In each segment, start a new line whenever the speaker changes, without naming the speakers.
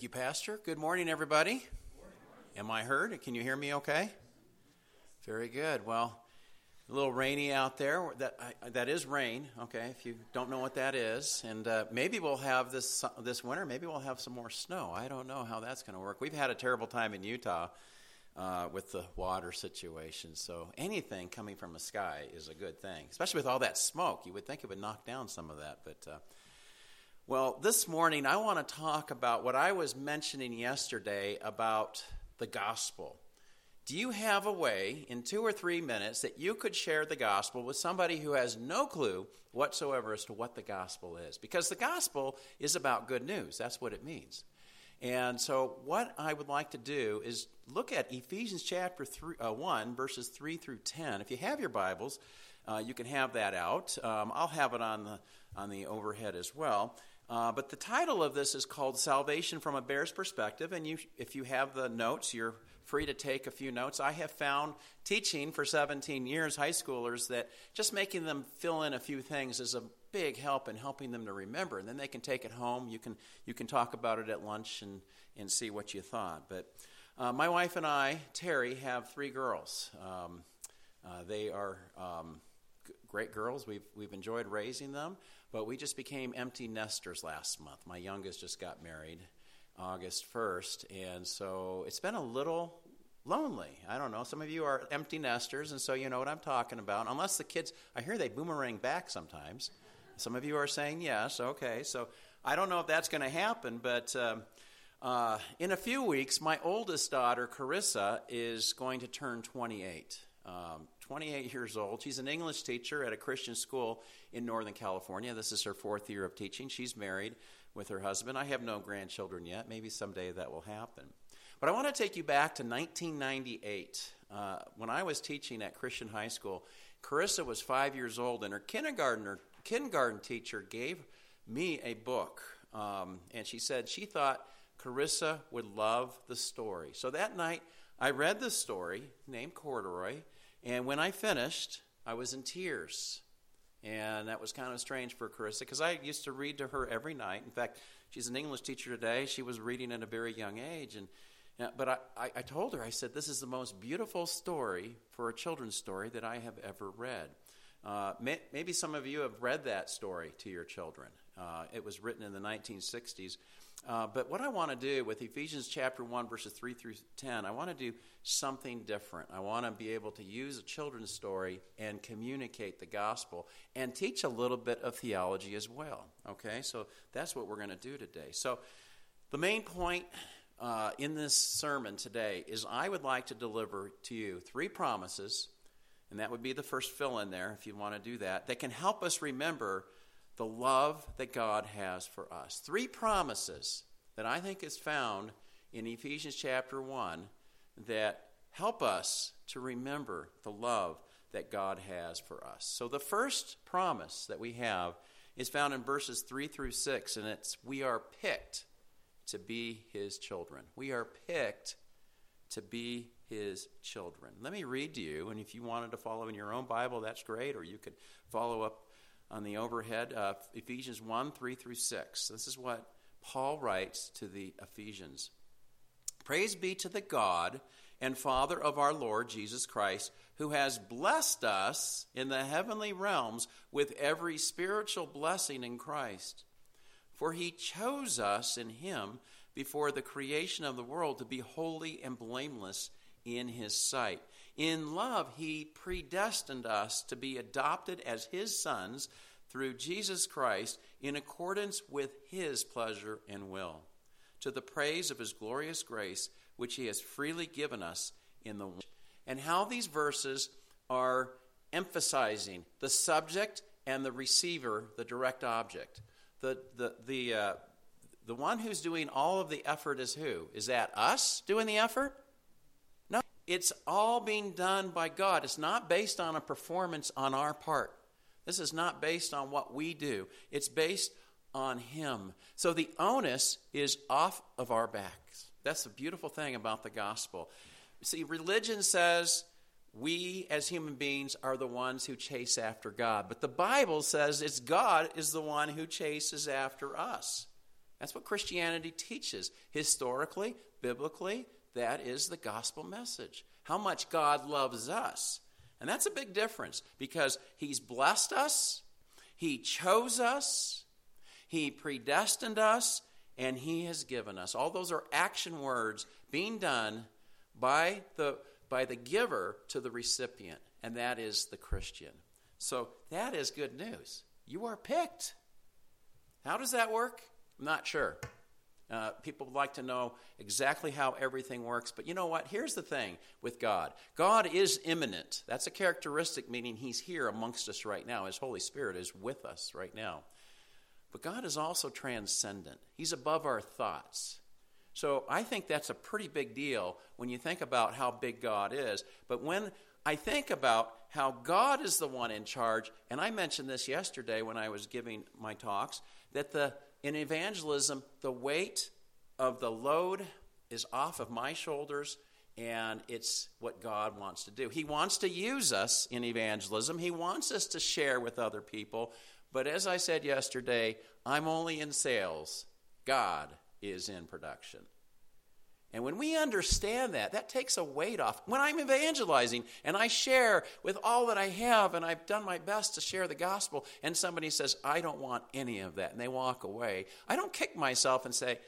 Thank you, Pastor. Good morning, everybody. Am I heard? Can you hear me okay? Very good. Well, a little rainy out there. That that is rain. Okay, if you don't know what that is, and uh, maybe we'll have this this winter. Maybe we'll have some more snow. I don't know how that's going to work. We've had a terrible time in Utah uh, with the water situation. So anything coming from the sky is a good thing, especially with all that smoke. You would think it would knock down some of that, but. Uh, well, this morning I want to talk about what I was mentioning yesterday about the gospel. Do you have a way in two or three minutes that you could share the gospel with somebody who has no clue whatsoever as to what the gospel is? Because the gospel is about good news. That's what it means. And so, what I would like to do is look at Ephesians chapter three, uh, 1, verses 3 through 10. If you have your Bibles, uh, you can have that out. Um, I'll have it on the, on the overhead as well. Uh, but the title of this is called Salvation from a Bear's Perspective. And you, if you have the notes, you're free to take a few notes. I have found teaching for 17 years high schoolers that just making them fill in a few things is a big help in helping them to remember. And then they can take it home. You can, you can talk about it at lunch and, and see what you thought. But uh, my wife and I, Terry, have three girls. Um, uh, they are um, g- great girls. We've, we've enjoyed raising them. But we just became empty nesters last month. My youngest just got married August 1st, and so it's been a little lonely. I don't know. Some of you are empty nesters, and so you know what I'm talking about. Unless the kids, I hear they boomerang back sometimes. Some of you are saying yes. Okay, so I don't know if that's going to happen, but um, uh, in a few weeks, my oldest daughter, Carissa, is going to turn 28. Um, 28 years old. She's an English teacher at a Christian school in Northern California. This is her fourth year of teaching. She's married with her husband. I have no grandchildren yet. Maybe someday that will happen. But I want to take you back to 1998. Uh, when I was teaching at Christian High School, Carissa was five years old, and her kindergartner, kindergarten teacher gave me a book. Um, and she said she thought Carissa would love the story. So that night, I read the story named Corduroy, and when I finished, I was in tears. And that was kind of strange for Carissa because I used to read to her every night. In fact, she's an English teacher today. She was reading at a very young age. And, but I, I, I told her, I said, this is the most beautiful story for a children's story that I have ever read. Uh, may, maybe some of you have read that story to your children. Uh, it was written in the 1960s. Uh, but what I want to do with Ephesians chapter 1, verses 3 through 10, I want to do something different. I want to be able to use a children's story and communicate the gospel and teach a little bit of theology as well. Okay, so that's what we're going to do today. So, the main point uh, in this sermon today is I would like to deliver to you three promises, and that would be the first fill in there if you want to do that, that can help us remember the love that God has for us. Three promises that I think is found in Ephesians chapter 1 that help us to remember the love that God has for us. So the first promise that we have is found in verses 3 through 6, and it's we are picked to be his children. We are picked to be his children. Let me read to you, and if you wanted to follow in your own Bible, that's great, or you could follow up on the overhead, uh, Ephesians 1 3 through 6. This is what Paul writes to the Ephesians Praise be to the God and Father of our Lord Jesus Christ, who has blessed us in the heavenly realms with every spiritual blessing in Christ. For he chose us in him before the creation of the world to be holy and blameless in his sight. In love, he predestined us to be adopted as his sons through Jesus Christ in accordance with his pleasure and will, to the praise of his glorious grace, which he has freely given us in the and how these verses are emphasizing the subject and the receiver, the direct object. The, the, the, uh, the one who's doing all of the effort is who? Is that us doing the effort? It's all being done by God. It's not based on a performance on our part. This is not based on what we do, it's based on Him. So the onus is off of our backs. That's the beautiful thing about the gospel. See, religion says we as human beings are the ones who chase after God, but the Bible says it's God is the one who chases after us. That's what Christianity teaches. Historically, biblically, that is the gospel message. How much God loves us. And that's a big difference because He's blessed us, He chose us, He predestined us, and He has given us. All those are action words being done by the, by the giver to the recipient, and that is the Christian. So that is good news. You are picked. How does that work? I'm not sure. Uh, people would like to know exactly how everything works. But you know what? Here's the thing with God God is immanent. That's a characteristic, meaning He's here amongst us right now. His Holy Spirit is with us right now. But God is also transcendent, He's above our thoughts. So I think that's a pretty big deal when you think about how big God is. But when I think about how God is the one in charge, and I mentioned this yesterday when I was giving my talks, that the in evangelism, the weight of the load is off of my shoulders, and it's what God wants to do. He wants to use us in evangelism, He wants us to share with other people. But as I said yesterday, I'm only in sales, God is in production. And when we understand that, that takes a weight off. When I'm evangelizing and I share with all that I have and I've done my best to share the gospel, and somebody says, I don't want any of that, and they walk away, I don't kick myself and say,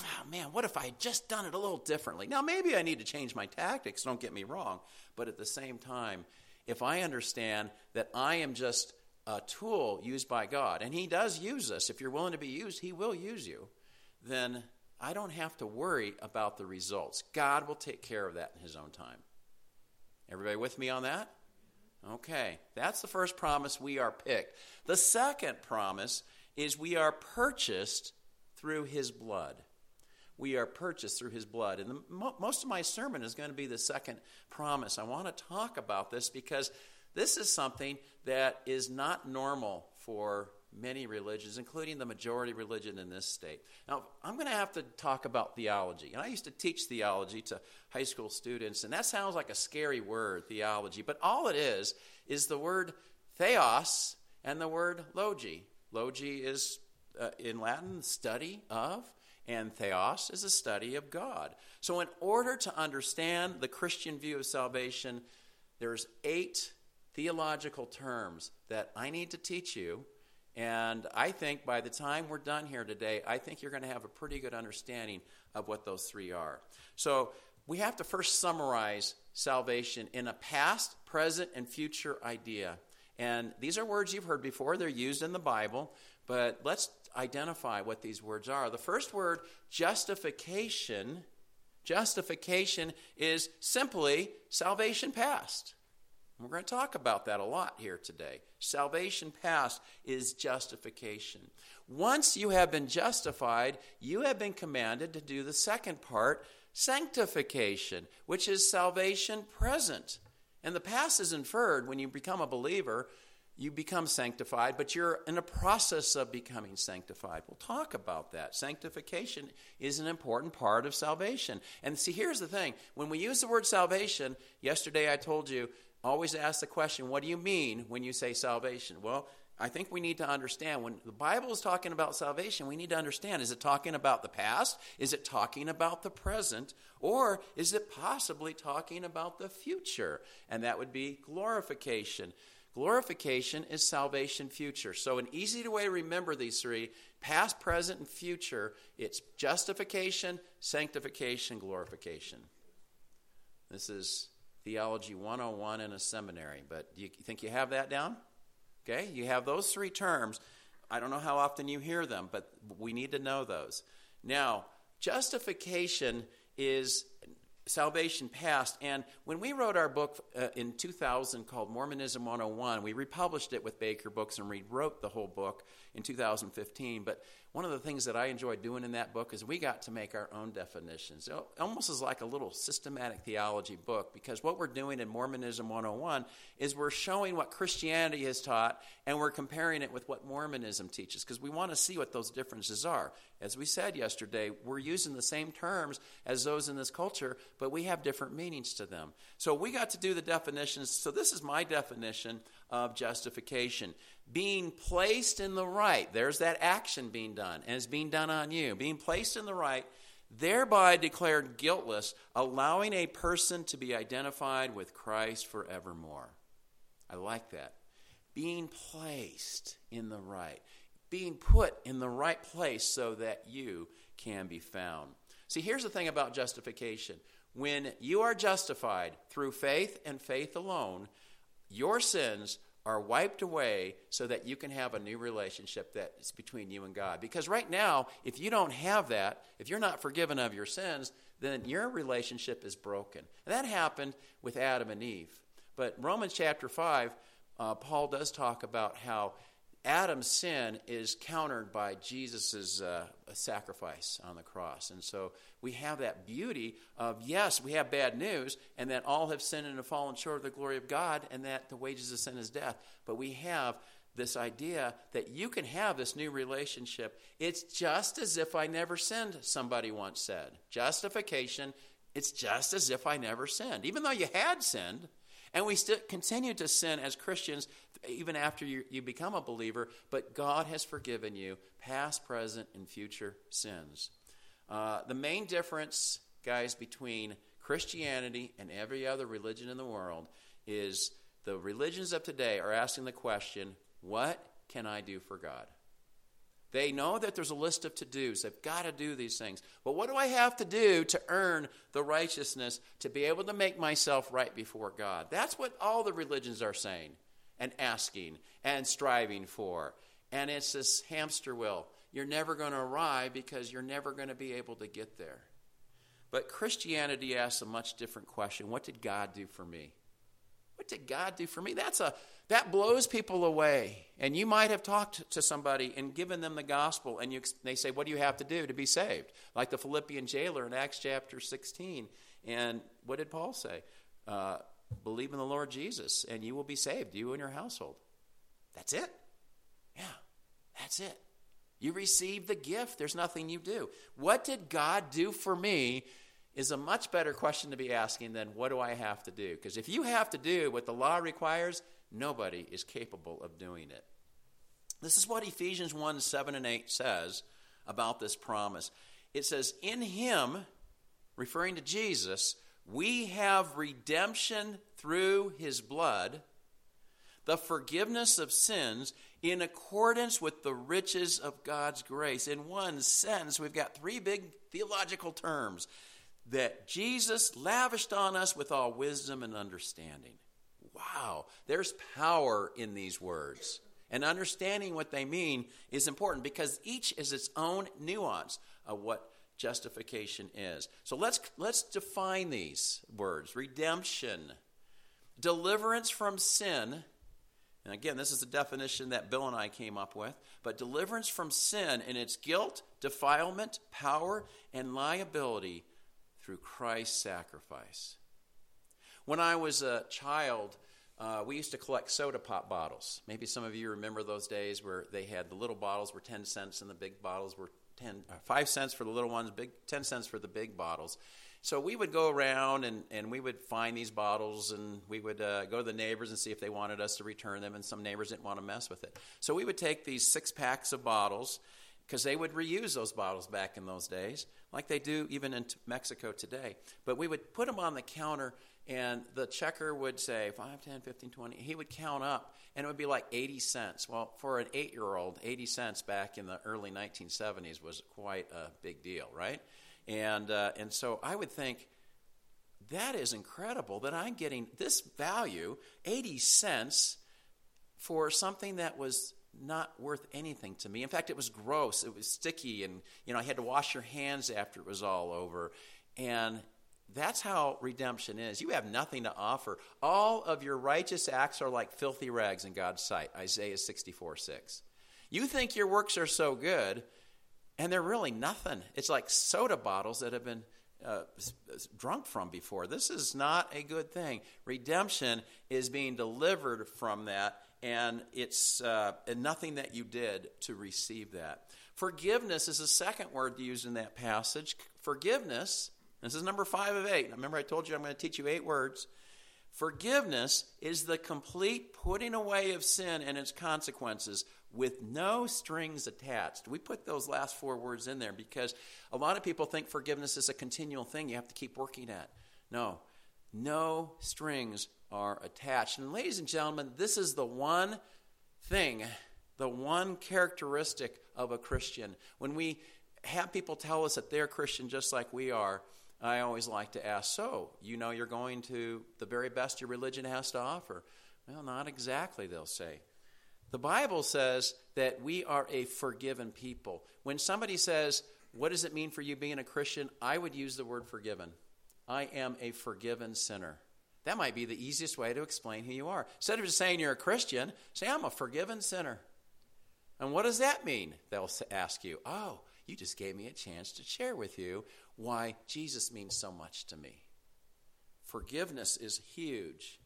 oh man, what if I had just done it a little differently? Now, maybe I need to change my tactics, don't get me wrong, but at the same time, if I understand that I am just a tool used by God, and He does use us, if you're willing to be used, He will use you, then I don't have to worry about the results. God will take care of that in His own time. Everybody with me on that? Okay, that's the first promise we are picked. The second promise is we are purchased through His blood. We are purchased through His blood. And the, mo- most of my sermon is going to be the second promise. I want to talk about this because this is something that is not normal for many religions, including the majority religion in this state. Now, I'm going to have to talk about theology. And I used to teach theology to high school students, and that sounds like a scary word, theology. But all it is, is the word theos and the word logi. Logi is, uh, in Latin, study of, and theos is a study of God. So, in order to understand the Christian view of salvation, there's eight theological terms that I need to teach you and I think by the time we're done here today, I think you're going to have a pretty good understanding of what those three are. So we have to first summarize salvation in a past, present, and future idea. And these are words you've heard before, they're used in the Bible, but let's identify what these words are. The first word, justification, justification is simply salvation past. We're going to talk about that a lot here today. Salvation past is justification. Once you have been justified, you have been commanded to do the second part, sanctification, which is salvation present. And the past is inferred when you become a believer, you become sanctified, but you're in a process of becoming sanctified. We'll talk about that. Sanctification is an important part of salvation. And see, here's the thing when we use the word salvation, yesterday I told you always ask the question, what do you mean when you say salvation? Well, I think we need to understand when the Bible is talking about salvation, we need to understand is it talking about the past? Is it talking about the present? Or is it possibly talking about the future? And that would be glorification. Glorification is salvation future. So, an easy way to remember these three past, present, and future it's justification, sanctification, glorification. This is Theology 101 in a seminary. But do you think you have that down? Okay, you have those three terms. I don't know how often you hear them, but we need to know those. Now, justification is salvation past. And when we wrote our book uh, in 2000 called Mormonism 101, we republished it with Baker Books and rewrote the whole book in 2015. But one of the things that I enjoyed doing in that book is we got to make our own definitions. It almost is like a little systematic theology book because what we're doing in Mormonism 101 is we're showing what Christianity has taught and we're comparing it with what Mormonism teaches because we want to see what those differences are. As we said yesterday, we're using the same terms as those in this culture, but we have different meanings to them. So we got to do the definitions. So this is my definition of justification being placed in the right. There's that action being done, and it's being done on you. Being placed in the right, thereby declared guiltless, allowing a person to be identified with Christ forevermore. I like that. Being placed in the right, being put in the right place so that you can be found. See, here's the thing about justification when you are justified through faith and faith alone, your sins are wiped away so that you can have a new relationship that is between you and God. Because right now, if you don't have that, if you're not forgiven of your sins, then your relationship is broken. And that happened with Adam and Eve. But Romans chapter 5, uh, Paul does talk about how Adam's sin is countered by Jesus' uh, sacrifice on the cross. And so we have that beauty of, yes, we have bad news, and that all have sinned and have fallen short of the glory of God, and that the wages of sin is death. But we have this idea that you can have this new relationship. It's just as if I never sinned, somebody once said. Justification, it's just as if I never sinned. Even though you had sinned, and we still continue to sin as Christians even after you, you become a believer, but God has forgiven you past, present, and future sins. Uh, the main difference, guys, between Christianity and every other religion in the world is the religions of today are asking the question, What can I do for God? They know that there's a list of to dos. They've got to do these things. But what do I have to do to earn the righteousness to be able to make myself right before God? That's what all the religions are saying and asking and striving for. And it's this hamster wheel. You're never going to arrive because you're never going to be able to get there. But Christianity asks a much different question What did God do for me? What did God do for me? That's a that blows people away. And you might have talked to somebody and given them the gospel, and you, they say, What do you have to do to be saved? Like the Philippian jailer in Acts chapter 16. And what did Paul say? Uh, believe in the Lord Jesus, and you will be saved, you and your household. That's it. Yeah, that's it. You receive the gift, there's nothing you do. What did God do for me is a much better question to be asking than what do I have to do? Because if you have to do what the law requires, nobody is capable of doing it. This is what Ephesians 1 7 and 8 says about this promise. It says, In him, referring to Jesus, we have redemption through his blood, the forgiveness of sins in accordance with the riches of God's grace. In one sense, we've got three big theological terms that Jesus lavished on us with all wisdom and understanding. Wow, there's power in these words. And understanding what they mean is important because each is its own nuance of what justification is. So let's let's define these words. Redemption, deliverance from sin. And again, this is the definition that Bill and I came up with, but deliverance from sin in its guilt, defilement, power, and liability through Christ's sacrifice. When I was a child, uh, we used to collect soda pop bottles. Maybe some of you remember those days where they had the little bottles were 10 cents and the big bottles were 10, uh, 5 cents for the little ones, big 10 cents for the big bottles. So we would go around and, and we would find these bottles and we would uh, go to the neighbors and see if they wanted us to return them, and some neighbors didn't want to mess with it. So we would take these six packs of bottles because they would reuse those bottles back in those days, like they do even in Mexico today. But we would put them on the counter and the checker would say 5 10 15 20 he would count up and it would be like 80 cents. Well for an 8 year old 80 cents back in the early 1970s was quite a big deal right? And uh, and so i would think that is incredible that i'm getting this value 80 cents for something that was not worth anything to me. In fact it was gross. It was sticky and you know i had to wash your hands after it was all over. And that's how redemption is. You have nothing to offer. All of your righteous acts are like filthy rags in God's sight. Isaiah 64 6. You think your works are so good, and they're really nothing. It's like soda bottles that have been uh, drunk from before. This is not a good thing. Redemption is being delivered from that, and it's uh, nothing that you did to receive that. Forgiveness is the second word used in that passage. Forgiveness This is number five of eight. Remember, I told you I'm going to teach you eight words. Forgiveness is the complete putting away of sin and its consequences with no strings attached. We put those last four words in there because a lot of people think forgiveness is a continual thing you have to keep working at. No, no strings are attached. And, ladies and gentlemen, this is the one thing, the one characteristic of a Christian. When we have people tell us that they're Christian just like we are, I always like to ask, so, you know you're going to the very best your religion has to offer? Well, not exactly, they'll say. The Bible says that we are a forgiven people. When somebody says, What does it mean for you being a Christian? I would use the word forgiven. I am a forgiven sinner. That might be the easiest way to explain who you are. Instead of just saying you're a Christian, say, I'm a forgiven sinner. And what does that mean? They'll ask you, Oh, you just gave me a chance to share with you why Jesus means so much to me. Forgiveness is huge.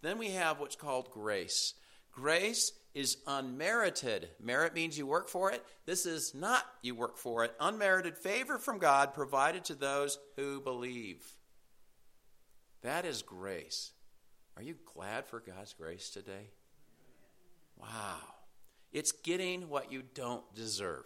Then we have what's called grace. Grace is unmerited. Merit means you work for it. This is not you work for it. Unmerited favor from God provided to those who believe. That is grace. Are you glad for God's grace today? Wow. It's getting what you don't deserve.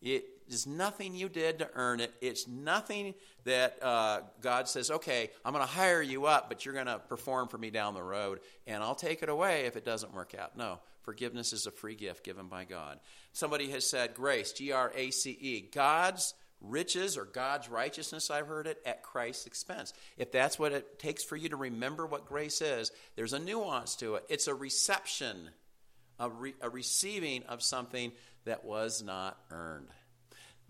It is nothing you did to earn it. It's nothing that uh, God says, okay, I'm going to hire you up, but you're going to perform for me down the road, and I'll take it away if it doesn't work out. No, forgiveness is a free gift given by God. Somebody has said grace, G R A C E, God's riches or God's righteousness, I've heard it, at Christ's expense. If that's what it takes for you to remember what grace is, there's a nuance to it. It's a reception, a, re- a receiving of something that was not earned.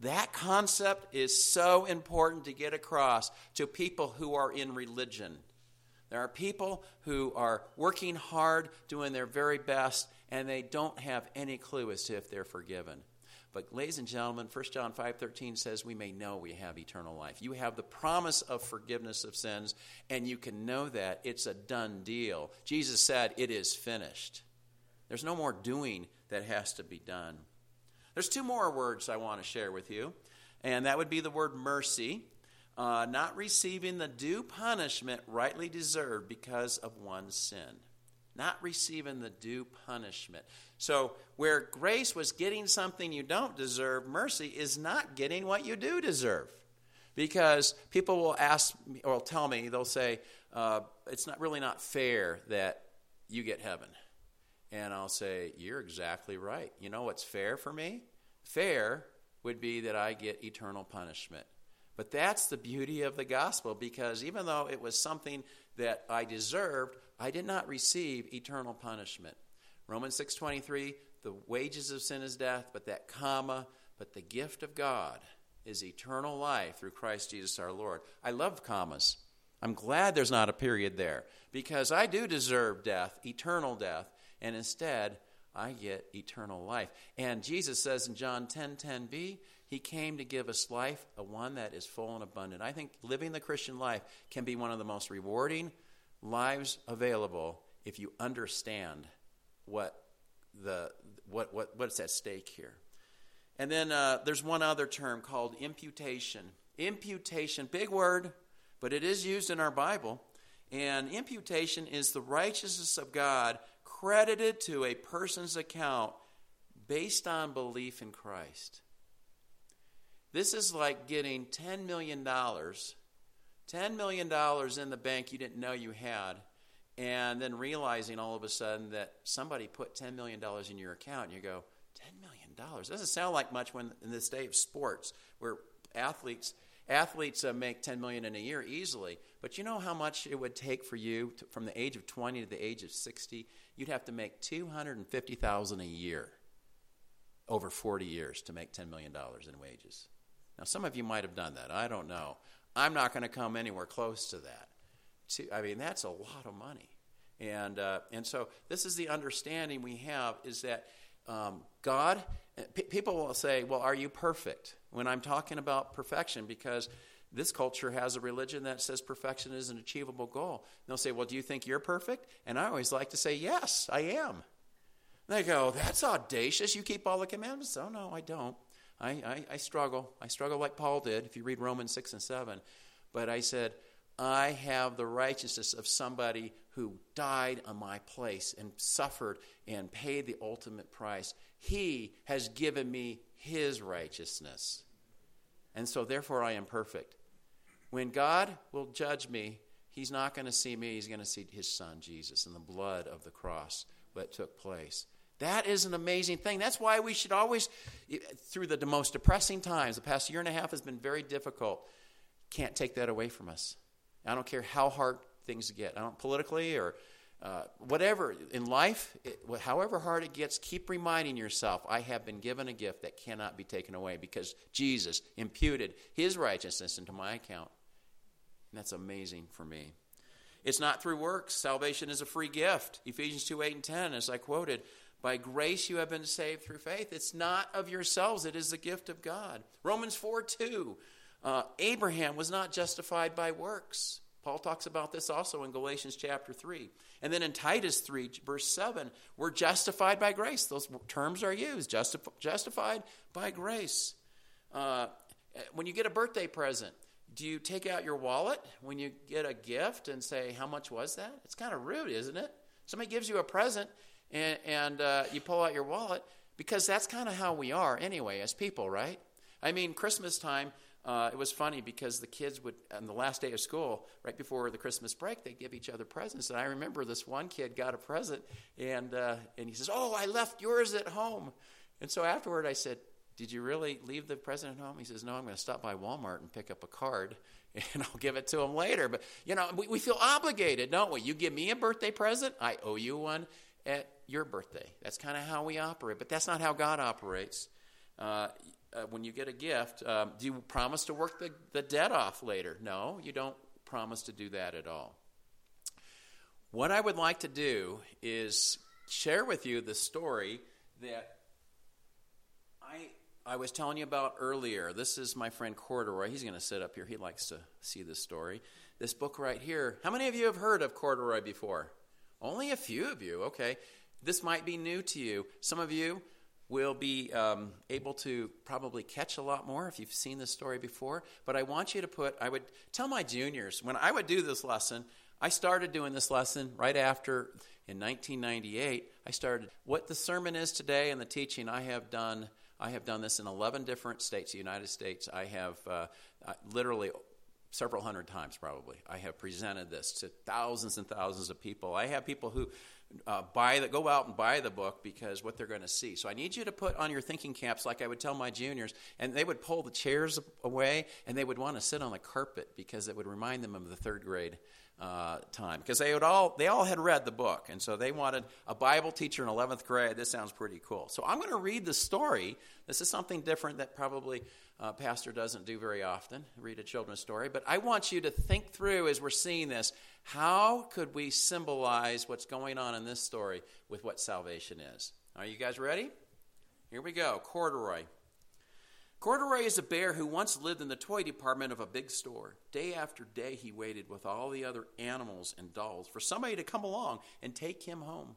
That concept is so important to get across to people who are in religion. There are people who are working hard, doing their very best, and they don't have any clue as to if they're forgiven. But ladies and gentlemen, 1 John 5:13 says we may know we have eternal life. You have the promise of forgiveness of sins and you can know that it's a done deal. Jesus said it is finished. There's no more doing that has to be done. There's two more words I want to share with you, and that would be the word mercy. Uh, not receiving the due punishment rightly deserved because of one's sin. Not receiving the due punishment. So, where grace was getting something you don't deserve, mercy is not getting what you do deserve. Because people will ask me, or tell me, they'll say, uh, it's not really not fair that you get heaven. And I'll say, You're exactly right. You know what's fair for me? Fair would be that I get eternal punishment. But that's the beauty of the gospel because even though it was something that I deserved, I did not receive eternal punishment. Romans 6:23, the wages of sin is death, but that comma, but the gift of God is eternal life through Christ Jesus our Lord. I love commas. I'm glad there's not a period there because I do deserve death, eternal death, and instead I get eternal life. And Jesus says in John 10 10b, He came to give us life, a one that is full and abundant. I think living the Christian life can be one of the most rewarding lives available if you understand what the what, what what's at stake here. And then uh, there's one other term called imputation. Imputation, big word, but it is used in our Bible. And imputation is the righteousness of God credited to a person's account based on belief in Christ. This is like getting $10 million, $10 million in the bank you didn't know you had, and then realizing all of a sudden that somebody put $10 million in your account, and you go, $10 million? Doesn't sound like much when in this day of sports where athletes athletes uh, make 10 million in a year easily but you know how much it would take for you to, from the age of 20 to the age of 60 you'd have to make 250,000 a year over 40 years to make $10 million in wages. Now, some of you might have done that. I don't know. I'm not going to come anywhere close to that. I mean, that's a lot of money. And, uh, and so this is the understanding we have is that um, God, p- people will say, well, are you perfect? When I'm talking about perfection, because this culture has a religion that says perfection is an achievable goal. And they'll say, Well, do you think you're perfect? And I always like to say, Yes, I am. And they go, That's audacious. You keep all the commandments. Oh, no, I don't. I, I, I struggle. I struggle like Paul did, if you read Romans 6 and 7. But I said, I have the righteousness of somebody who died on my place and suffered and paid the ultimate price. He has given me his righteousness. And so, therefore, I am perfect. When God will judge me, he's not going to see me, he's going to see his son, Jesus, and the blood of the cross that took place. That is an amazing thing. That's why we should always, through the most depressing times, the past year and a half has been very difficult. Can't take that away from us. I don't care how hard things get. I don't politically or uh, whatever in life, it, however hard it gets, keep reminding yourself, I have been given a gift that cannot be taken away because Jesus imputed his righteousness into my account. And that's amazing for me. It's not through works. Salvation is a free gift. Ephesians 2 8 and 10, as I quoted, by grace you have been saved through faith. It's not of yourselves, it is the gift of God. Romans 4 2. Uh, Abraham was not justified by works. Paul talks about this also in Galatians chapter 3. And then in Titus 3, verse 7, we're justified by grace. Those terms are used justif- justified by grace. Uh, when you get a birthday present, do you take out your wallet when you get a gift and say, How much was that? It's kind of rude, isn't it? Somebody gives you a present and, and uh, you pull out your wallet because that's kind of how we are anyway as people, right? I mean, Christmas time, uh, it was funny because the kids would, on the last day of school, right before the Christmas break, they'd give each other presents. And I remember this one kid got a present, and, uh, and he says, Oh, I left yours at home. And so afterward, I said, Did you really leave the present at home? He says, No, I'm going to stop by Walmart and pick up a card, and I'll give it to him later. But, you know, we, we feel obligated, don't we? You give me a birthday present, I owe you one at your birthday. That's kind of how we operate, but that's not how God operates. Uh, uh, when you get a gift, um, do you promise to work the, the debt off later? No, you don't promise to do that at all. What I would like to do is share with you the story that I I was telling you about earlier. This is my friend Corduroy. He's going to sit up here. He likes to see this story. This book right here. How many of you have heard of Corduroy before? Only a few of you. Okay. This might be new to you. Some of you will be um, able to probably catch a lot more if you've seen this story before. But I want you to put, I would tell my juniors, when I would do this lesson, I started doing this lesson right after, in 1998, I started. What the sermon is today and the teaching I have done, I have done this in 11 different states, the United States. I have uh, literally several hundred times probably. I have presented this to thousands and thousands of people. I have people who uh, buy the, go out and buy the book because what they're going to see. So I need you to put on your thinking caps, like I would tell my juniors, and they would pull the chairs away and they would want to sit on the carpet because it would remind them of the third grade uh, time because they would all they all had read the book and so they wanted a bible teacher in 11th grade. This sounds pretty cool. So i'm going to read the story. This is something different that probably uh, pastor doesn't do very often read a children's story but i want you to think through as we're seeing this how could we symbolize what's going on in this story with what salvation is? Are you guys ready? Here we go. Corduroy Corduroy is a bear who once lived in the toy department of a big store. Day after day, he waited with all the other animals and dolls for somebody to come along and take him home.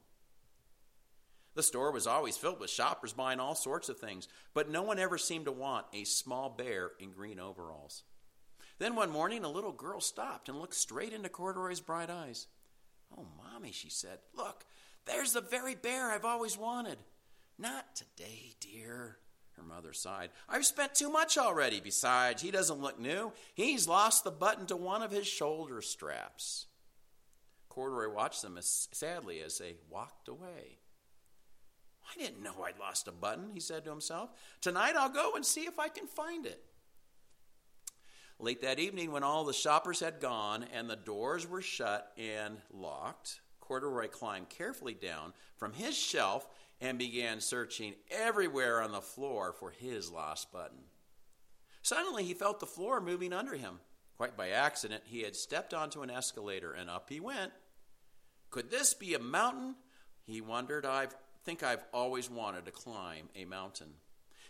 The store was always filled with shoppers buying all sorts of things, but no one ever seemed to want a small bear in green overalls. Then one morning, a little girl stopped and looked straight into Corduroy's bright eyes. Oh, Mommy, she said, look, there's the very bear I've always wanted. Not today, dear, her mother sighed. I've spent too much already. Besides, he doesn't look new. He's lost the button to one of his shoulder straps. Corduroy watched them as sadly as they walked away. I didn't know I'd lost a button, he said to himself. Tonight I'll go and see if I can find it. Late that evening, when all the shoppers had gone and the doors were shut and locked, Corduroy climbed carefully down from his shelf and began searching everywhere on the floor for his lost button. Suddenly, he felt the floor moving under him. Quite by accident, he had stepped onto an escalator and up he went. Could this be a mountain? He wondered. I think I've always wanted to climb a mountain.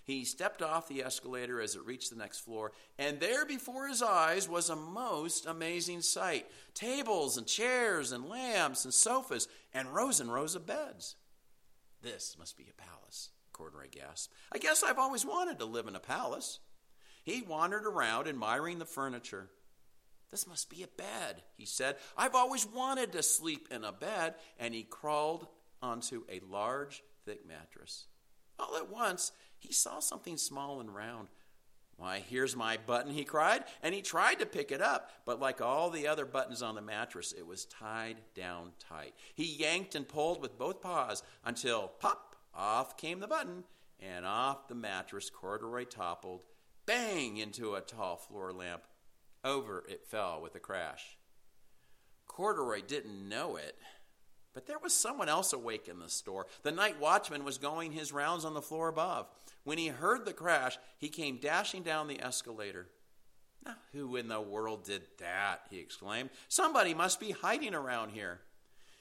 He stepped off the escalator as it reached the next floor, and there before his eyes was a most amazing sight tables and chairs and lamps and sofas and rows and rows of beds. This must be a palace. Corduroy gasped. I guess I've always wanted to live in a palace. He wandered around, admiring the furniture. This must be a bed, he said. I've always wanted to sleep in a bed. And he crawled onto a large, thick mattress. All at once, he saw something small and round. Why, here's my button, he cried, and he tried to pick it up, but like all the other buttons on the mattress, it was tied down tight. He yanked and pulled with both paws until, pop, off came the button, and off the mattress corduroy toppled, bang, into a tall floor lamp. Over it fell with a crash. Corduroy didn't know it, but there was someone else awake in the store. The night watchman was going his rounds on the floor above. When he heard the crash, he came dashing down the escalator. Now, who in the world did that? he exclaimed. Somebody must be hiding around here.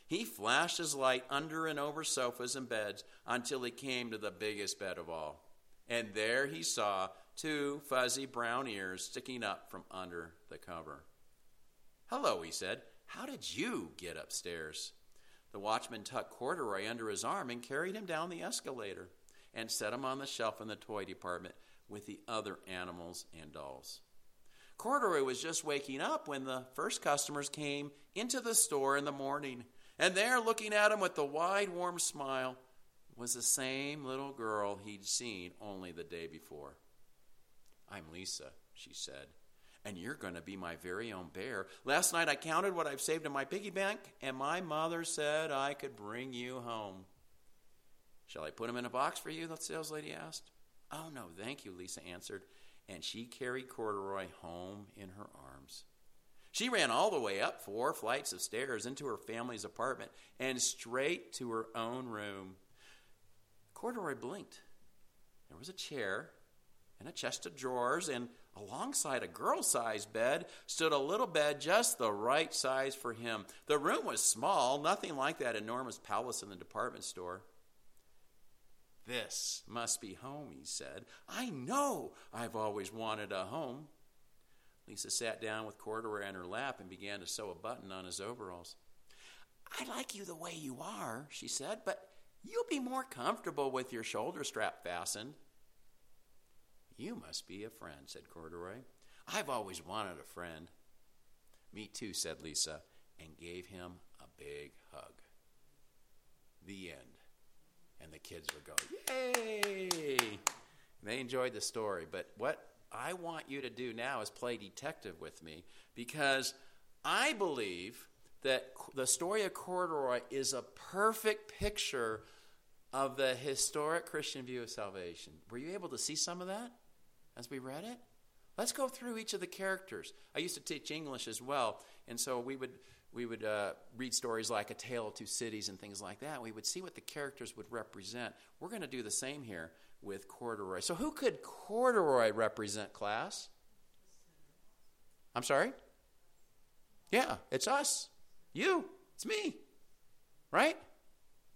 He flashed his light under and over sofas and beds until he came to the biggest bed of all. And there he saw two fuzzy brown ears sticking up from under the cover. Hello, he said. How did you get upstairs? The watchman tucked Corduroy under his arm and carried him down the escalator and set him on the shelf in the toy department with the other animals and dolls. Corduroy was just waking up when the first customers came into the store in the morning, and there, looking at him with the wide, warm smile, was the same little girl he'd seen only the day before. I'm Lisa, she said, and you're going to be my very own bear. Last night I counted what I've saved in my piggy bank, and my mother said I could bring you home. Shall I put him in a box for you? the sales lady asked. Oh, no, thank you, Lisa answered, and she carried Corduroy home in her arms. She ran all the way up four flights of stairs into her family's apartment and straight to her own room. Corduroy blinked. There was a chair and a chest of drawers, and alongside a girl sized bed stood a little bed just the right size for him. The room was small, nothing like that enormous palace in the department store. This must be home, he said. I know I've always wanted a home. Lisa sat down with Corduroy on her lap and began to sew a button on his overalls. I like you the way you are, she said, but you'll be more comfortable with your shoulder strap fastened. You must be a friend, said Corduroy. I've always wanted a friend. Me too, said Lisa, and gave him a big hug. The end. And the kids would go, Yay! They enjoyed the story. But what I want you to do now is play detective with me because I believe that the story of Corduroy is a perfect picture of the historic Christian view of salvation. Were you able to see some of that? as we read it? Let's go through each of the characters. I used to teach English as well, and so we would we would uh, read stories like A Tale of Two Cities and things like that. We would see what the characters would represent. We're going to do the same here with corduroy. So, who could corduroy represent, class? I'm sorry? Yeah, it's us. You. It's me. Right?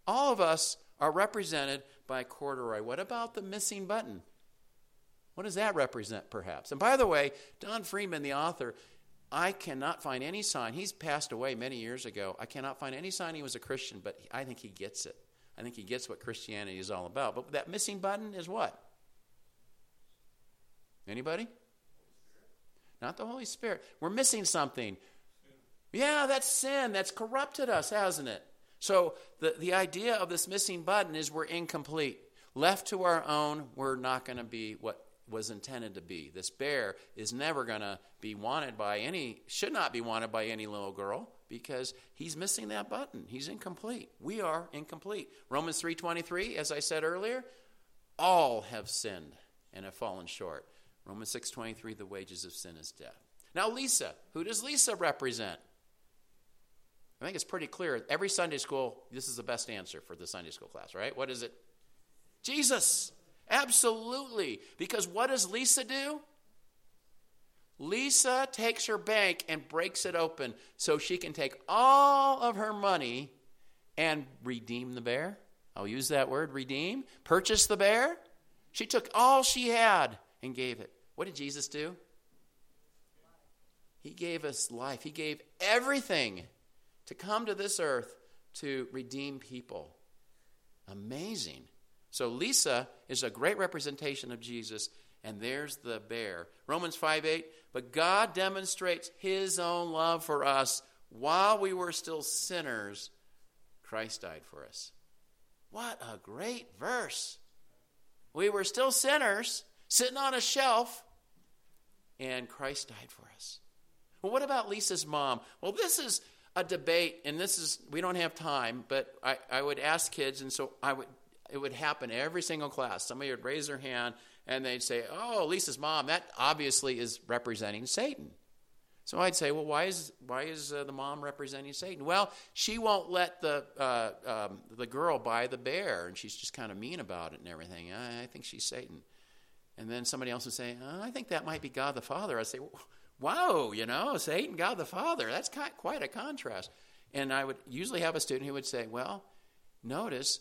All of us are represented by corduroy. What about the missing button? What does that represent, perhaps? And by the way, Don Freeman, the author, I cannot find any sign. He's passed away many years ago. I cannot find any sign he was a Christian, but I think he gets it. I think he gets what Christianity is all about. But that missing button is what? Anybody? Not the Holy Spirit. We're missing something. Yeah, that's sin. That's corrupted us, hasn't it? So the, the idea of this missing button is we're incomplete. Left to our own, we're not going to be what was intended to be. This bear is never going to be wanted by any, should not be wanted by any little girl because he's missing that button. He's incomplete. We are incomplete. Romans 3:23, as I said earlier, all have sinned and have fallen short. Romans 6:23, the wages of sin is death. Now Lisa, who does Lisa represent? I think it's pretty clear. Every Sunday school, this is the best answer for the Sunday school class, right? What is it? Jesus. Absolutely. Because what does Lisa do? Lisa takes her bank and breaks it open so she can take all of her money and redeem the bear. I'll use that word, redeem. Purchase the bear. She took all she had and gave it. What did Jesus do? He gave us life. He gave everything to come to this earth to redeem people. Amazing. So Lisa is a great representation of Jesus, and there's the bear. Romans 5 8, but God demonstrates his own love for us while we were still sinners, Christ died for us. What a great verse. We were still sinners, sitting on a shelf, and Christ died for us. Well, what about Lisa's mom? Well, this is a debate, and this is, we don't have time, but I, I would ask kids, and so I would, it would happen every single class. Somebody would raise their hand, and they'd say, Oh, Lisa's mom, that obviously is representing Satan. So I'd say, well, why is why is uh, the mom representing Satan? Well, she won't let the uh, um, the girl buy the bear, and she's just kind of mean about it and everything. I, I think she's Satan. And then somebody else would say, oh, I think that might be God the Father. I'd say, Whoa, you know, Satan, God the Father. That's quite a contrast. And I would usually have a student who would say, Well, notice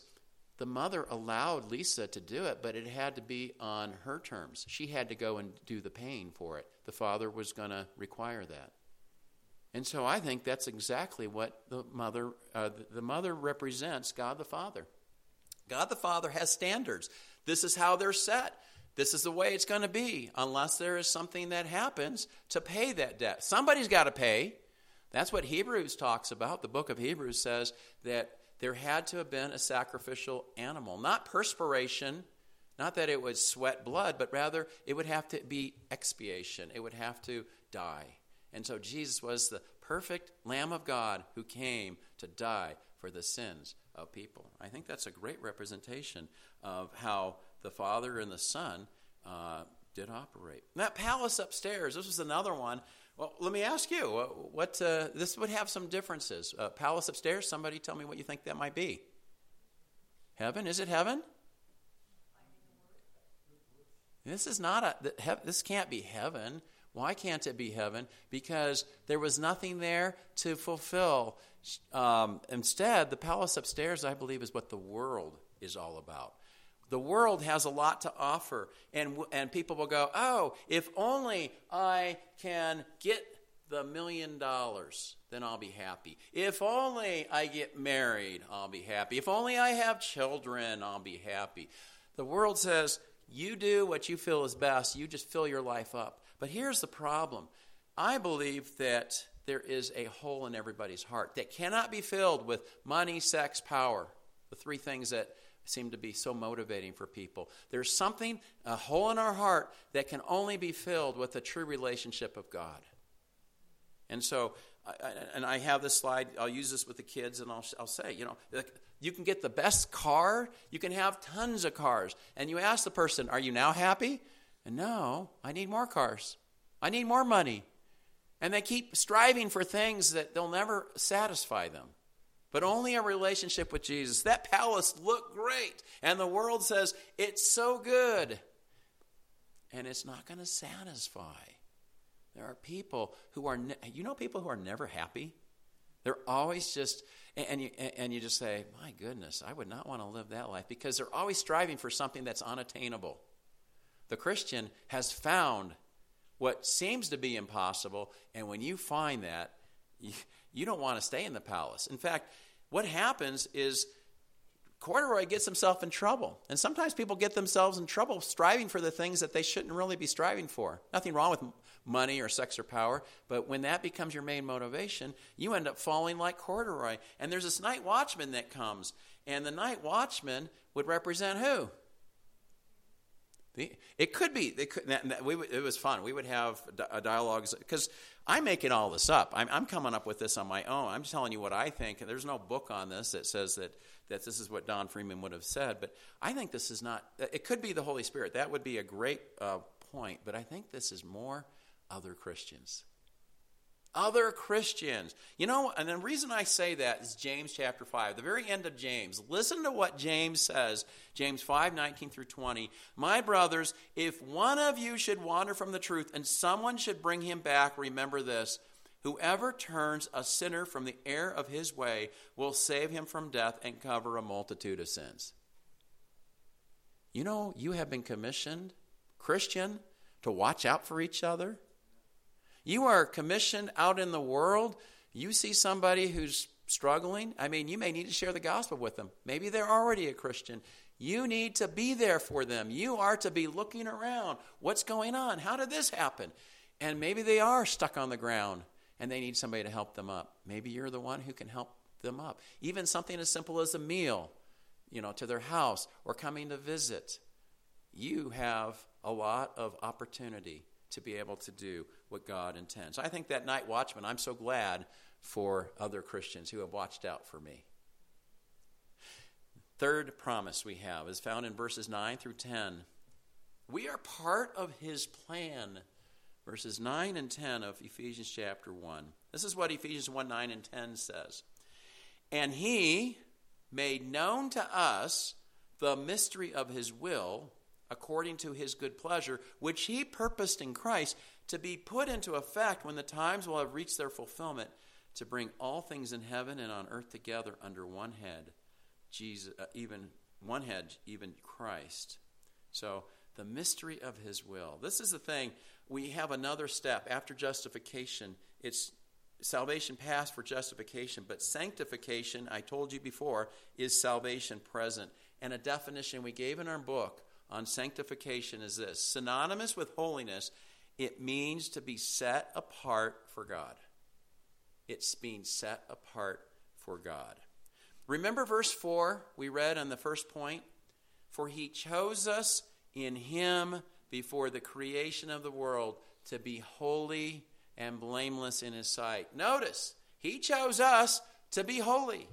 the mother allowed Lisa to do it, but it had to be on her terms. She had to go and do the paying for it. The father was going to require that. And so I think that's exactly what the mother uh, the mother represents God the Father. God the Father has standards. This is how they're set. This is the way it's going to be unless there is something that happens to pay that debt. Somebody's got to pay. That's what Hebrews talks about. The book of Hebrews says that there had to have been a sacrificial animal, not perspiration, not that it would sweat blood, but rather it would have to be expiation. It would have to die. And so Jesus was the perfect Lamb of God who came to die for the sins of people. I think that's a great representation of how the Father and the Son uh, did operate. That palace upstairs, this was another one well, let me ask you, what uh, this would have some differences. Uh, palace upstairs. Somebody tell me what you think that might be. Heaven? Is it heaven? This is not a. This can't be heaven. Why can't it be heaven? Because there was nothing there to fulfill. Um, instead, the palace upstairs, I believe, is what the world is all about. The world has a lot to offer, and, and people will go, Oh, if only I can get the million dollars, then I'll be happy. If only I get married, I'll be happy. If only I have children, I'll be happy. The world says, You do what you feel is best, you just fill your life up. But here's the problem I believe that there is a hole in everybody's heart that cannot be filled with money, sex, power. The three things that seem to be so motivating for people. There's something, a hole in our heart, that can only be filled with a true relationship of God. And so, and I have this slide, I'll use this with the kids, and I'll, I'll say, you know, you can get the best car, you can have tons of cars. And you ask the person, Are you now happy? And no, I need more cars. I need more money. And they keep striving for things that they'll never satisfy them but only a relationship with Jesus. That palace looked great, and the world says it's so good, and it's not going to satisfy. There are people who are, ne- you know, people who are never happy. They're always just, and you, and you just say, my goodness, I would not want to live that life because they're always striving for something that's unattainable. The Christian has found what seems to be impossible, and when you find that, you, you don't want to stay in the palace. In fact, what happens is Corduroy gets himself in trouble. And sometimes people get themselves in trouble striving for the things that they shouldn't really be striving for. Nothing wrong with money or sex or power, but when that becomes your main motivation, you end up falling like Corduroy. And there's this night watchman that comes, and the night watchman would represent who? It could be. It, could, it was fun. We would have dialogues because I'm making all this up. I'm, I'm, coming up with this on my own. I'm telling you what I think. And there's no book on this that says that, that this is what Don Freeman would have said. But I think this is not, it could be the Holy Spirit. That would be a great uh, point. But I think this is more other Christians other Christians. You know, and the reason I say that is James chapter 5, the very end of James. Listen to what James says, James 5 19 through 20. My brothers, if one of you should wander from the truth and someone should bring him back, remember this. Whoever turns a sinner from the error of his way will save him from death and cover a multitude of sins. You know, you have been commissioned, Christian, to watch out for each other you are commissioned out in the world. You see somebody who's struggling. I mean, you may need to share the gospel with them. Maybe they're already a Christian. You need to be there for them. You are to be looking around. What's going on? How did this happen? And maybe they are stuck on the ground and they need somebody to help them up. Maybe you're the one who can help them up. Even something as simple as a meal, you know, to their house or coming to visit. You have a lot of opportunity to be able to do what God intends. I think that night watchman, I'm so glad for other Christians who have watched out for me. Third promise we have is found in verses 9 through 10. We are part of his plan. Verses 9 and 10 of Ephesians chapter 1. This is what Ephesians 1 9 and 10 says. And he made known to us the mystery of his will according to his good pleasure, which he purposed in Christ to be put into effect when the times will have reached their fulfillment, to bring all things in heaven and on earth together under one head, Jesus, uh, even one head, even Christ. So the mystery of his will. This is the thing. We have another step after justification. It's salvation past for justification, but sanctification, I told you before, is salvation present. And a definition we gave in our book on sanctification is this synonymous with holiness, it means to be set apart for God. It's being set apart for God. Remember verse 4 we read on the first point? For he chose us in him before the creation of the world to be holy and blameless in his sight. Notice, he chose us to be holy.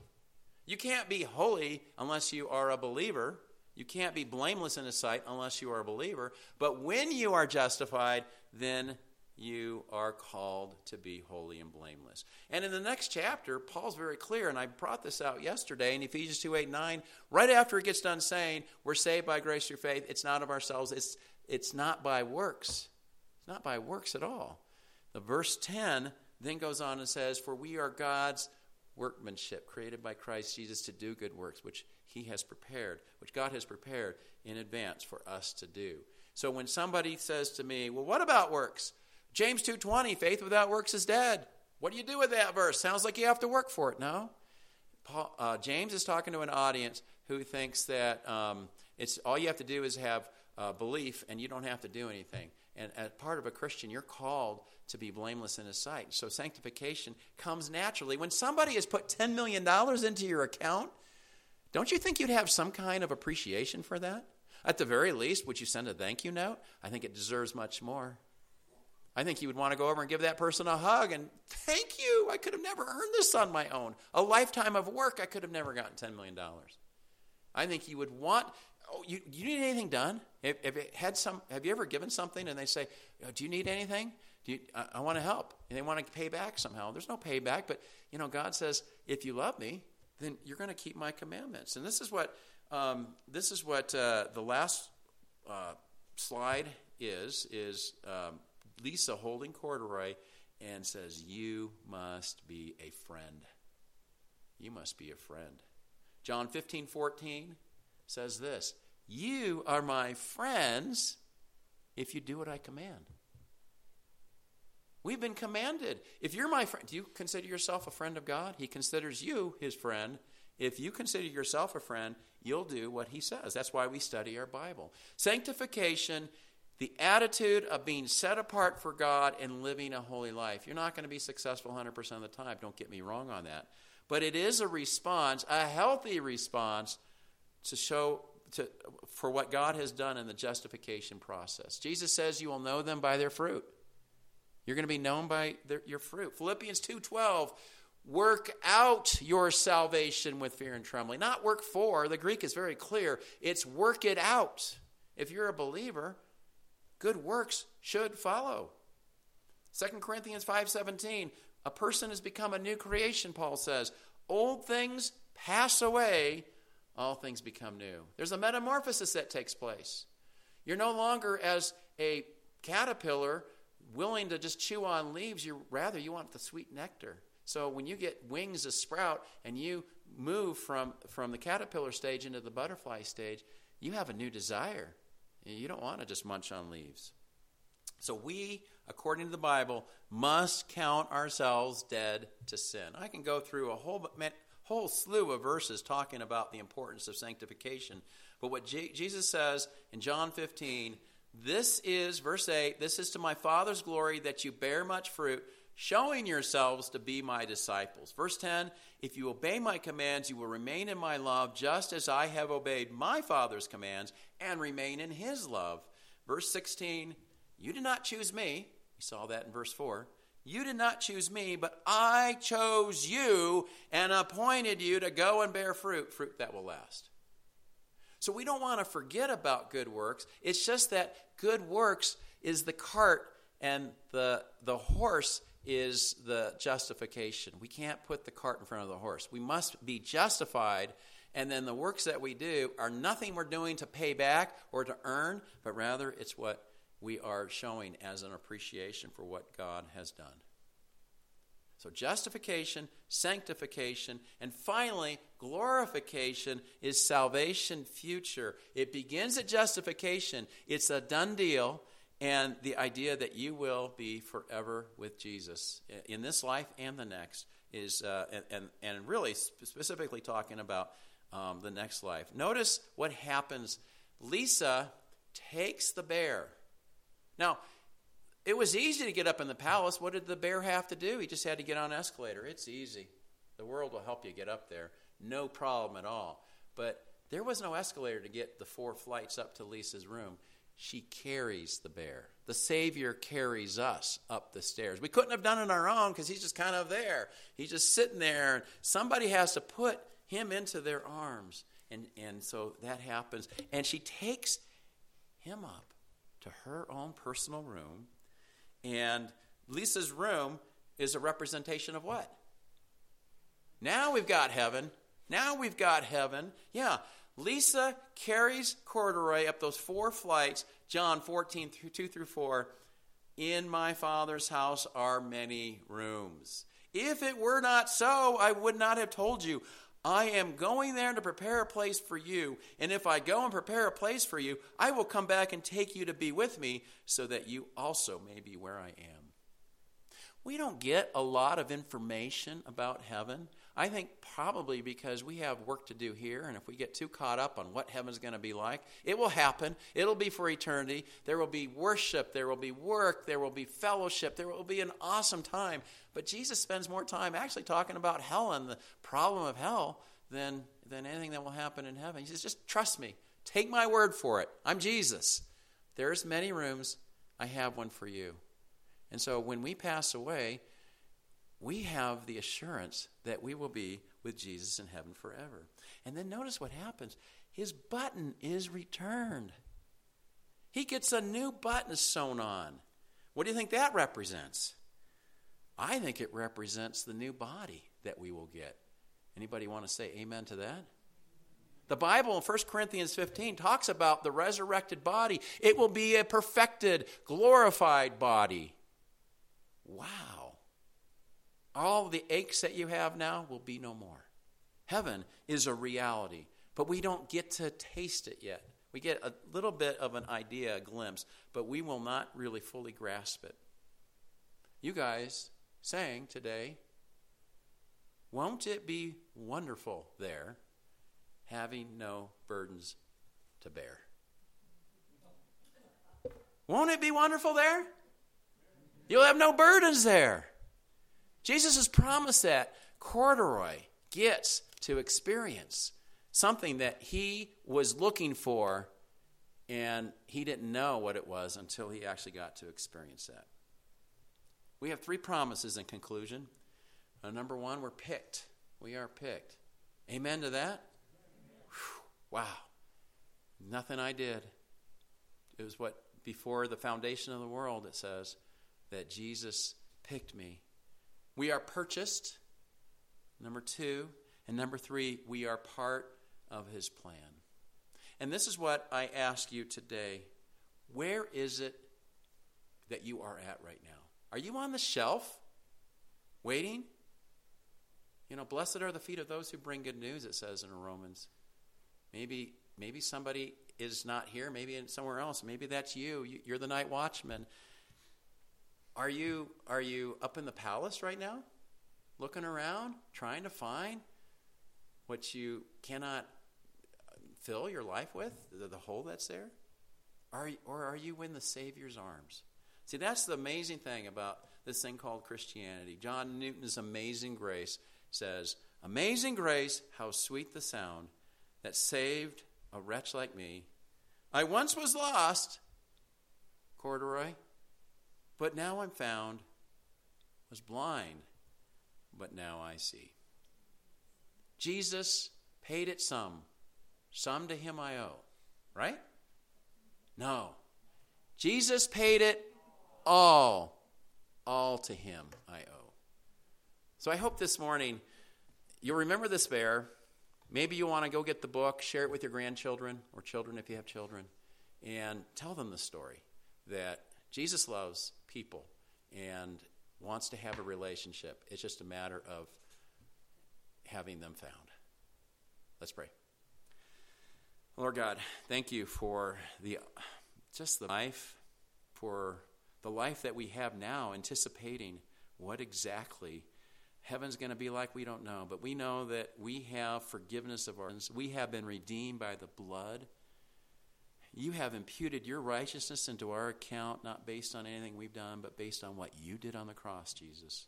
You can't be holy unless you are a believer. You can't be blameless in his sight unless you are a believer. But when you are justified, then you are called to be holy and blameless. And in the next chapter, Paul's very clear, and I brought this out yesterday in Ephesians 2 8 9, right after it gets done saying, We're saved by grace through faith. It's not of ourselves, it's, it's not by works. It's not by works at all. The verse 10 then goes on and says, For we are God's workmanship, created by Christ Jesus to do good works, which he has prepared, which God has prepared in advance for us to do. So when somebody says to me, "Well, what about works?" James 2:20, faith without works is dead. What do you do with that verse? Sounds like you have to work for it. No. Paul, uh, James is talking to an audience who thinks that um, it's all you have to do is have uh, belief and you don't have to do anything. And as part of a Christian, you're called to be blameless in His sight. So sanctification comes naturally. When somebody has put $10 million into your account, don't you think you'd have some kind of appreciation for that? At the very least, would you send a thank you note? I think it deserves much more. I think you would want to go over and give that person a hug and thank you. I could have never earned this on my own. A lifetime of work, I could have never gotten $10 million. I think you would want, oh, you, you need anything done? If, if it had some, have you ever given something and they say, oh, do you need anything? Do you, I, I want to help. And they want to pay back somehow. There's no payback, but, you know, God says, if you love me, then you're going to keep my commandments. And this is what um, this is what uh, the last uh, slide is is um, Lisa holding corduroy and says, "You must be a friend. You must be a friend." John 15, 14 says this You are my friends if you do what I command. We've been commanded. If you're my friend, do you consider yourself a friend of God? He considers you his friend. If you consider yourself a friend, you'll do what he says. That's why we study our Bible. Sanctification, the attitude of being set apart for God and living a holy life. You're not going to be successful 100% of the time. Don't get me wrong on that. But it is a response, a healthy response to show to, for what God has done in the justification process. Jesus says you will know them by their fruit. You're going to be known by your fruit. Philippians 2:12 work out your salvation with fear and trembling. Not work for. The Greek is very clear. It's work it out. If you're a believer, good works should follow. 2 Corinthians 5:17 a person has become a new creation Paul says old things pass away all things become new there's a metamorphosis that takes place you're no longer as a caterpillar willing to just chew on leaves, you rather you want the sweet nectar. So when you get wings to sprout and you move from, from the caterpillar stage into the butterfly stage, you have a new desire. You don't want to just munch on leaves. So we according to the Bible, must count ourselves dead to sin. I can go through a whole, whole slew of verses talking about the importance of sanctification. But what J- Jesus says in John 15, this is, verse 8, this is to my Father's glory that you bear much fruit, showing yourselves to be my disciples. Verse 10, if you obey my commands, you will remain in my love, just as I have obeyed my Father's commands and remain in his love. Verse 16, you did not choose me. We saw that in verse 4. You did not choose me, but I chose you and appointed you to go and bear fruit, fruit that will last. So we don't want to forget about good works. It's just that good works is the cart and the, the horse is the justification. We can't put the cart in front of the horse. We must be justified, and then the works that we do are nothing we're doing to pay back or to earn, but rather it's what we are showing as an appreciation for what God has done. So, justification, sanctification, and finally, glorification is salvation future. It begins at justification, it's a done deal, and the idea that you will be forever with Jesus in this life and the next is, uh, and, and, really specifically talking about um, the next life. Notice what happens. Lisa takes the bear. Now, it was easy to get up in the palace. What did the bear have to do? He just had to get on an escalator. It's easy. The world will help you get up there. No problem at all. But there was no escalator to get the four flights up to Lisa's room. She carries the bear. The Savior carries us up the stairs. We couldn't have done it on our own because he's just kind of there. He's just sitting there. Somebody has to put him into their arms. And, and so that happens. And she takes him up to her own personal room and Lisa's room is a representation of what? Now we've got heaven. Now we've got heaven. Yeah. Lisa carries corduroy up those four flights, John 14, 2 through 4. In my Father's house are many rooms. If it were not so, I would not have told you. I am going there to prepare a place for you. And if I go and prepare a place for you, I will come back and take you to be with me, so that you also may be where I am. We don't get a lot of information about heaven. I think probably because we have work to do here, and if we get too caught up on what heaven's going to be like, it will happen. It'll be for eternity. There will be worship, there will be work, there will be fellowship, there will be an awesome time. But Jesus spends more time actually talking about hell and the problem of hell than, than anything that will happen in heaven. He says, just trust me. Take my word for it. I'm Jesus. There's many rooms. I have one for you. And so when we pass away, we have the assurance that we will be with Jesus in heaven forever. And then notice what happens his button is returned. He gets a new button sewn on. What do you think that represents? I think it represents the new body that we will get. Anybody want to say amen to that? The Bible in 1 Corinthians 15 talks about the resurrected body. It will be a perfected, glorified body. Wow. All the aches that you have now will be no more. Heaven is a reality, but we don't get to taste it yet. We get a little bit of an idea, a glimpse, but we will not really fully grasp it. You guys sang today, Won't it be wonderful there, having no burdens to bear? Won't it be wonderful there? You'll have no burdens there. Jesus has promised that corduroy gets to experience something that he was looking for and he didn't know what it was until he actually got to experience that. We have three promises in conclusion. Uh, number one, we're picked. We are picked. Amen to that? Whew, wow. Nothing I did. It was what, before the foundation of the world, it says that Jesus picked me. We are purchased. Number two. And number three, we are part of his plan. And this is what I ask you today. Where is it that you are at right now? Are you on the shelf waiting? You know, blessed are the feet of those who bring good news, it says in Romans. Maybe, maybe somebody is not here, maybe somewhere else. Maybe that's you. You're the night watchman. Are you are you up in the palace right now? Looking around, trying to find what you cannot fill your life with, the, the hole that's there? Are or are you in the Savior's arms? See, that's the amazing thing about this thing called Christianity. John Newton's Amazing Grace says, Amazing grace, how sweet the sound that saved a wretch like me. I once was lost, corduroy, but now I'm found, was blind, but now I see. Jesus paid it some, some to him I owe, right? No. Jesus paid it all, all to him I owe. So I hope this morning you'll remember this bear. Maybe you want to go get the book, share it with your grandchildren or children if you have children, and tell them the story that Jesus loves people and wants to have a relationship. It's just a matter of having them found. Let's pray. Lord God, thank you for the just the life, for the life that we have now, anticipating what exactly heaven's going to be like, we don't know. But we know that we have forgiveness of our sins. We have been redeemed by the blood. You have imputed your righteousness into our account, not based on anything we've done, but based on what you did on the cross, Jesus.